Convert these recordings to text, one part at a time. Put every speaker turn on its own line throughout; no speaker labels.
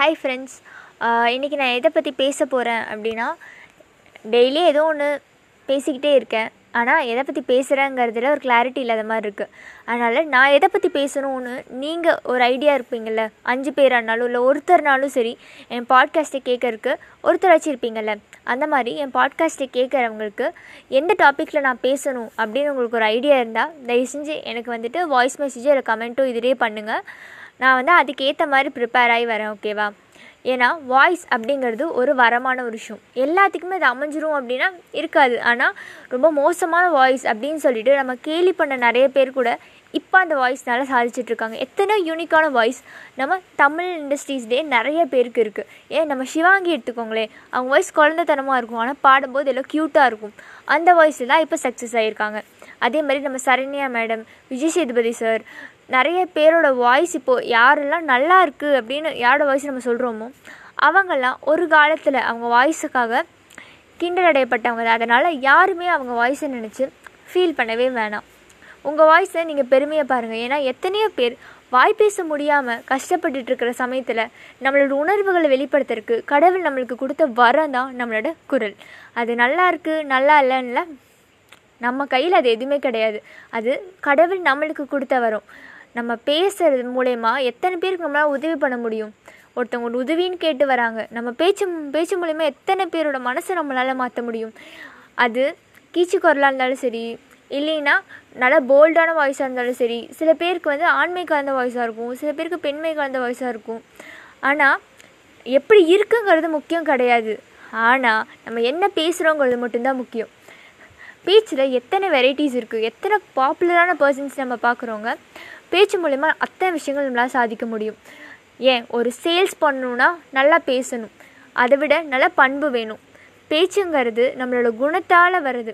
Hi friends இன்றைக்கி நான் எதை பற்றி பேச போகிறேன் அப்படின்னா டெய்லி ஏதோ ஒன்று பேசிக்கிட்டே இருக்கேன். ஆனால் எதை பற்றி பேசுகிறேங்கிறதுல ஒரு கிளாரிட்டி இல்லாத மாதிரி இருக்குது அதனால் நான் எதை பற்றி பேசணும்னு நீங்கள் ஒரு ஐடியா இருப்பீங்கள்ல அஞ்சு பேரானாலும் இல்லை ஒருத்தர்னாலும் சரி என் பாட்காஸ்ட்டை கேட்கறக்கு ஒருத்தர் வச்சுருப்பீங்கள்ல அந்த மாதிரி என் பாட்காஸ்ட்டை கேட்குறவங்களுக்கு எந்த டாப்பிக்கில் நான் பேசணும் அப்படின்னு உங்களுக்கு ஒரு ஐடியா இருந்தால் தயவு செஞ்சு எனக்கு வந்துட்டு வாய்ஸ் மெசேஜோ இல்லை கமெண்ட்டோ இதிலே பண்ணுங்கள் நான் வந்து அதுக்கேற்ற மாதிரி ப்ரிப்பேர் ஆகி வரேன் ஓகேவா ஏன்னா வாய்ஸ் அப்படிங்கிறது ஒரு வரமான ஒரு விஷயம். எல்லாத்துக்குமே அது அமைஞ்சிரும் அப்படின்னா இருக்காது. ஆனால் ரொம்ப மோசமான வாய்ஸ் அப்படின்னு சொல்லிட்டு நம்ம கேலி பண்ண நிறைய பேர் கூட இப்போ அந்த வாய்ஸ்னால சாதிச்சிட்ருக்காங்க எத்தனை யூனிக்கான வாய்ஸ் நம்ம தமிழ் இண்டஸ்ட்ரீஸ்லேயே நிறைய பேருக்கு இருக்குது ஏன்? நம்ம சிவாங்கி எடுத்துக்கோங்களேன். அவங்க வாய்ஸ் குழந்தைத்தனமாக இருக்கும். ஆனால் பாடும்போது எல்லாம் க்யூட்டாக இருக்கும். அந்த வாய்ஸில் தான் இப்போ சக்ஸஸ் ஆகியிருக்காங்க அதே மாதிரி நம்ம சரண்யா மேடம் விஜய் சேதுபதி சார் நிறைய பேரோட வாய்ஸ் இப்போது யாரெல்லாம் நல்லா இருக்குது அப்படின்னு யாரோட வாய்ஸ் நம்ம சொல்கிறோமோ அவங்கெல்லாம் ஒரு காலத்தில் அவங்க வாய்ஸுக்காக கிண்டல் அடையப்பட்டவங்க அதனால் யாருமே அவங்க வாய்ஸை நினச்சி ஃபீல் பண்ணவே வேணாம். உங்கள் வாய்ஸை நீங்கள் பெருமையை பாருங்கள் ஏன்னா எத்தனையோ பேர் வாய் பேச முடியாமல் கஷ்டப்பட்டுட்டு இருக்கிற சமயத்தில் நம்மளோட உணர்வுகளை வெளிப்படுத்துறதுக்கு கடவுள் நம்மளுக்கு கொடுத்த வரம் தான் நம்மளோட குரல். அது நல்லா இருக்குது நல்லா இல்லைன்னா நம்ம கையில் அது எதுவுமே கிடையாது. அது கடவுள் நம்மளுக்கு கொடுத்த வரும். நம்ம பேசுறது மூலயமா எத்தனை பேருக்கு நம்மளால் உதவி பண்ண முடியும்? ஒருத்தவங்க ஒரு உதவின்னு கேட்டு வராங்க. நம்ம பேச்சு பேச்சு மூலயமா எத்தனை பேரோட மனசை நம்மளால் மாற்ற முடியும்? அது கீச்சு குரலாக இருந்தாலும் சரி இல்லைன்னா நல்லா போல்டான வாய்ஸாக இருந்தாலும் சரி சில பேருக்கு வந்து ஆண்மை கலந்த வாய்ஸாக இருக்கும். சில பேருக்கு பெண்மை கலந்த வாய்ஸாக இருக்கும். ஆனால் எப்படி இருக்குங்கிறது முக்கியம் கிடையாது. ஆனால் நம்ம என்ன பேசுகிறோங்கிறது மட்டும்தான் முக்கியம். பேச்சில் எத்தனை வெரைட்டிஸ் இருக்குது எத்தனை பாப்புலரான பர்சன்ஸ் நம்ம பார்க்குறோங்க பேச்சு மூலிமா அத்தனை விஷயங்கள் நம்மளால் சாதிக்க முடியும். ஏன்? ஒரு சேல்ஸ் பண்ணணுன்னா நல்லா பேசணும். அதை விட நல்ல பண்பு வேணும். பேச்சுங்கிறது நம்மளோட குணத்தால் வருது.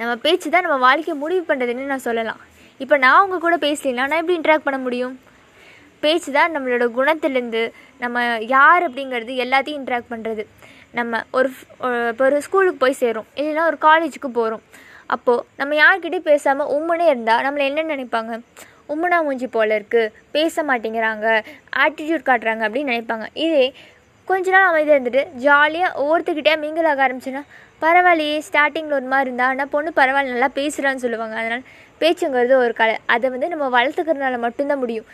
நம்ம பேச்சு தான் நம்ம வாழ்க்கையை முடிவு பண்ணுறதுன்னு நான் சொல்லலாம். இப்போ நான் உங்கள் கூட பேசலாம் நான் எப்படி இன்ட்ராக்ட் பண்ண முடியும்? பேச்சு தான் நம்மளோட குணத்துலேருந்து நம்ம யார் அப்படிங்கிறது எல்லாத்தையும் இன்ட்ராக்ட் பண்ணுறது நம்ம ஒரு இப்போ ஒரு ஸ்கூலுக்கு போய் சேரும். இல்லைன்னா ஒரு காலேஜுக்கு போகிறோம் அப்போது நம்ம யார்கிட்டையும் பேசாமல் உம்முனே இருந்தால் நம்மளை என்ன நினைப்பாங்க? உம்முனா மூஞ்சி போல் இருக்குது பேச மாட்டேங்கிறாங்க ஆட்டிடியூட் காட்டுறாங்க அப்படின்னு நினைப்பாங்க. இதே கொஞ்ச நாள் அமைதியாக இருந்துட்டு ஜாலியாக ஒவ்வொருத்தக்கிட்டே மிங்கில் ஆக ஆரம்பிச்சுன்னா பரவாயில்லையே ஸ்டார்டிங்கில் ஒரு மாதிரி இருந்தால் ஆனால் பொண்ணு பரவாயில்ல நல்லா பேசுகிறான்னு சொல்லுவாங்க. அதனால் பேச்சுங்கிறது ஒரு கலை. அதை வந்து நம்ம வளர்த்துக்கிறதுனால மட்டும்தான் முடியும்.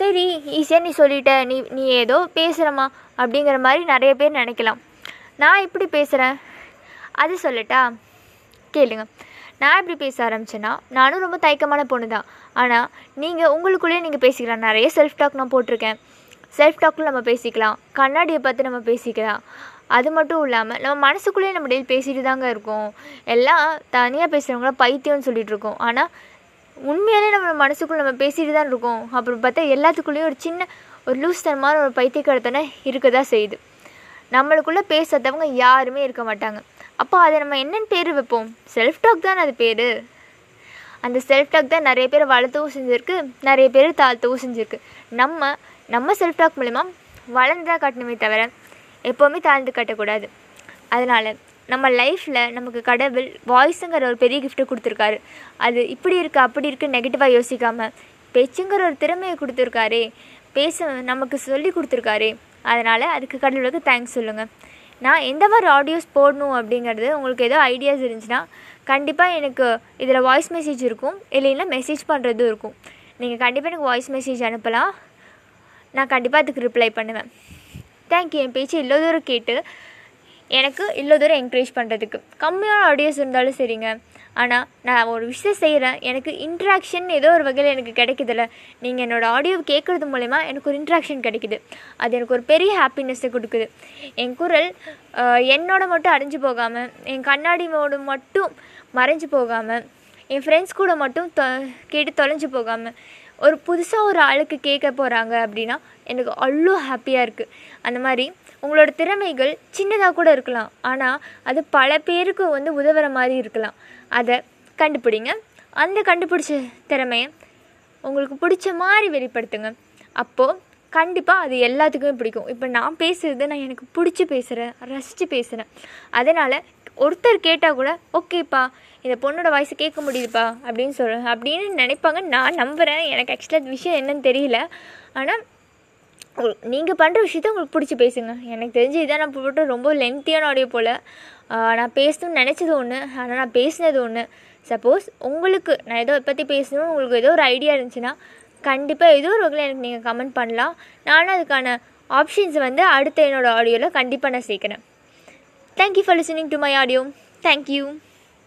சரி ஈஸியாக நீ சொல்லிட்ட நீ நீ ஏதோ பேசுகிறமா அப்படிங்கிற மாதிரி நிறைய பேர் நினைக்கலாம். நான் எப்படி பேசுகிறேன் அது சொல்லட்டா? கேளுங்க. நான் எப்படி பேச ஆரம்பிச்சேன்னா நானும் ரொம்ப தயக்கமான பொண்ணு தான் ஆனால் நீங்கள் உங்களுக்குள்ளேயே நீங்கள் பேசிக்கலாம். நிறைய செல்ஃப் டாக் நான் போட்டிருக்கேன். செல்ஃப் டாக்கில் நம்ம பேசிக்கலாம். கண்ணாடியை பார்த்து நம்ம பேசிக்கலாம். அது மட்டும் இல்லாமல் நம்ம மனசுக்குள்ளேயே நம்ம டெய்லி பேசிட்டு தாங்க இருக்கோம். எல்லாம் தனியாக பேசுகிறவங்கள பைத்தியம்னு சொல்லிட்டு இருக்கோம். ஆனால் உண்மையாலே நம்ம மனசுக்குள்ளே நம்ம பேசிட்டு தான் இருக்கோம். அப்புறம் பார்த்தா எல்லாத்துக்குள்ளேயும் ஒரு சின்ன ஒரு லூஸ் தனமான ஒரு பைத்தியக்காரத்தனை இருக்க தான் செய்யுது. நம்மளுக்குள்ளே பேசாதவங்க யாருமே இருக்க மாட்டாங்க. அப்போ அதை நம்ம என்னென்னு பேர் வைப்போம்? செல்ஃப் டாக் தான் அது பேர்? அந்த செல்ஃப் டாக் தான் நிறைய பேர் வளர்த்தவும் செஞ்சுருக்கு நிறைய பேர் தாழ்த்தவும் செஞ்சுருக்கு. நம்ம நம்ம செல்ஃப் டாக் மூலிமா வளர்ந்தா காட்டணுமே தவிர எப்போவுமே தாழ்ந்து காட்டக்கூடாது. அதனால் நம்ம லைஃப்பில் நமக்கு கடவுள் வாய்ஸுங்கிற ஒரு பெரிய கிஃப்ட்டை கொடுத்துருக்காரு. அது இப்படி இருக்குது அப்படி இருக்குது நெகட்டிவாக யோசிக்காமல் பேச்சுங்கிற ஒரு திறமையை கொடுத்துருக்காரே பேச நமக்கு சொல்லி கொடுத்துருக்காரே. அதனால் அதுக்கு கடவுளுக்கு தேங்க்ஸ் சொல்லுங்கள் நான் எந்த மாதிரி ஆடியோஸ் போடணும் அப்படிங்கிறது உங்களுக்கு ஏதோ ஐடியாஸ் இருந்துச்சுன்னா கண்டிப்பாக எனக்கு இதில் வாய்ஸ் மெசேஜ் இருக்கும் இல்லைன்னா மெசேஜ் பண்ணுறதும் இருக்கும். நீங்கள் கண்டிப்பாக எனக்கு வாய்ஸ் மெசேஜ் அனுப்பலாம். நான் கண்டிப்பாக அதுக்கு ரிப்ளை பண்ணுவேன். தேங்க்யூ என் பேச்சு இவ்வளோ தூரம் கேட்டு எனக்கு இவ்வளோ தூரம் என்கரேஜ் பண்ணுறதுக்கு கம்மியான ஆடியோஸ் இருந்தாலும் சரிங்க. ஆனால் நான் ஒரு விஷயம் செய்கிறேன் எனக்கு இன்ட்ராக்ஷன் ஏதோ ஒரு வகையில் எனக்கு கிடைக்குதுல்ல. நீங்கள் என்னோடய ஆடியோ கேட்குறது மூலிமா எனக்கு ஒரு இன்ட்ராக்ஷன் கிடைக்குது. அது எனக்கு ஒரு பெரிய ஹாப்பினஸ்ஸை கொடுக்குது. என் குரல் என்னோட மட்டும் அடைஞ்சு போகாமல் என் கண்ணாடியோடு மட்டும் மறைஞ்சு போகாமல் என் ஃப்ரெண்ட்ஸ் கூட மட்டும் தொ கேட்டு தொலைஞ்சு போகாமல் ஒரு புதுசாக ஒரு ஆளுக்கு கேட்க போகிறாங்க அப்படின்னா எனக்கு அவ்வளோ ஹாப்பியாக இருக்குது அந்த மாதிரி உங்களோட திறமைகள் சின்னதாக கூட இருக்கலாம். ஆனால் அது பல பேருக்கு வந்து உதவுற மாதிரி இருக்கலாம். அதை கண்டுபிடிங்க. அந்த கண்டுபிடிச்ச திறமையை உங்களுக்கு பிடிச்ச மாதிரி வெளிப்படுத்துங்க. அப்போது கண்டிப்பாக அது எல்லாத்துக்குமே பிடிக்கும். இப்போ நான் பேசுகிறது நான் எனக்கு பிடிச்சி பேசுகிறேன் ரசித்து பேசுகிறேன் அதனால் ஒருத்தர் கேட்டால் கூட ஓகேப்பா இந்த பொண்ணோட வாய்ஸ் கேட்க முடியுதுப்பா அப்படின்னு சொல்கிறேன் அப்படின்னு நினைப்பாங்க நான் நம்புகிறேன் எனக்கு ஆக்சுவலாக அது விஷயம் என்னன்னு தெரியல. ஆனால் நீங்கள் பண்ணுற விஷயத்த உங்களுக்கு பிடிச்சி பேசுங்க. எனக்கு தெரிஞ்சு இதான் நான் போட்டு ரொம்ப லென்த்தியான ஆடியோ போல். நான் பேசணும்னு நினச்சது ஒன்று ஆனால் நான் பேசினது ஒன்று சப்போஸ் உங்களுக்கு நான் ஏதோ பற்றி பேசணும்னு உங்களுக்கு ஏதோ ஒரு ஐடியா இருந்துச்சுன்னா கண்டிப்பாக ஏதோ ஒரு வகையில் எனக்கு நீங்கள் கமெண்ட் பண்ணலாம். நானும் அதுக்கான ஆப்ஷன்ஸ் வந்து அடுத்த என்னோடய ஆடியோவில் கண்டிப்பாக நான் சேர்க்குறேன். Thank you for listening to my audio. Thank you.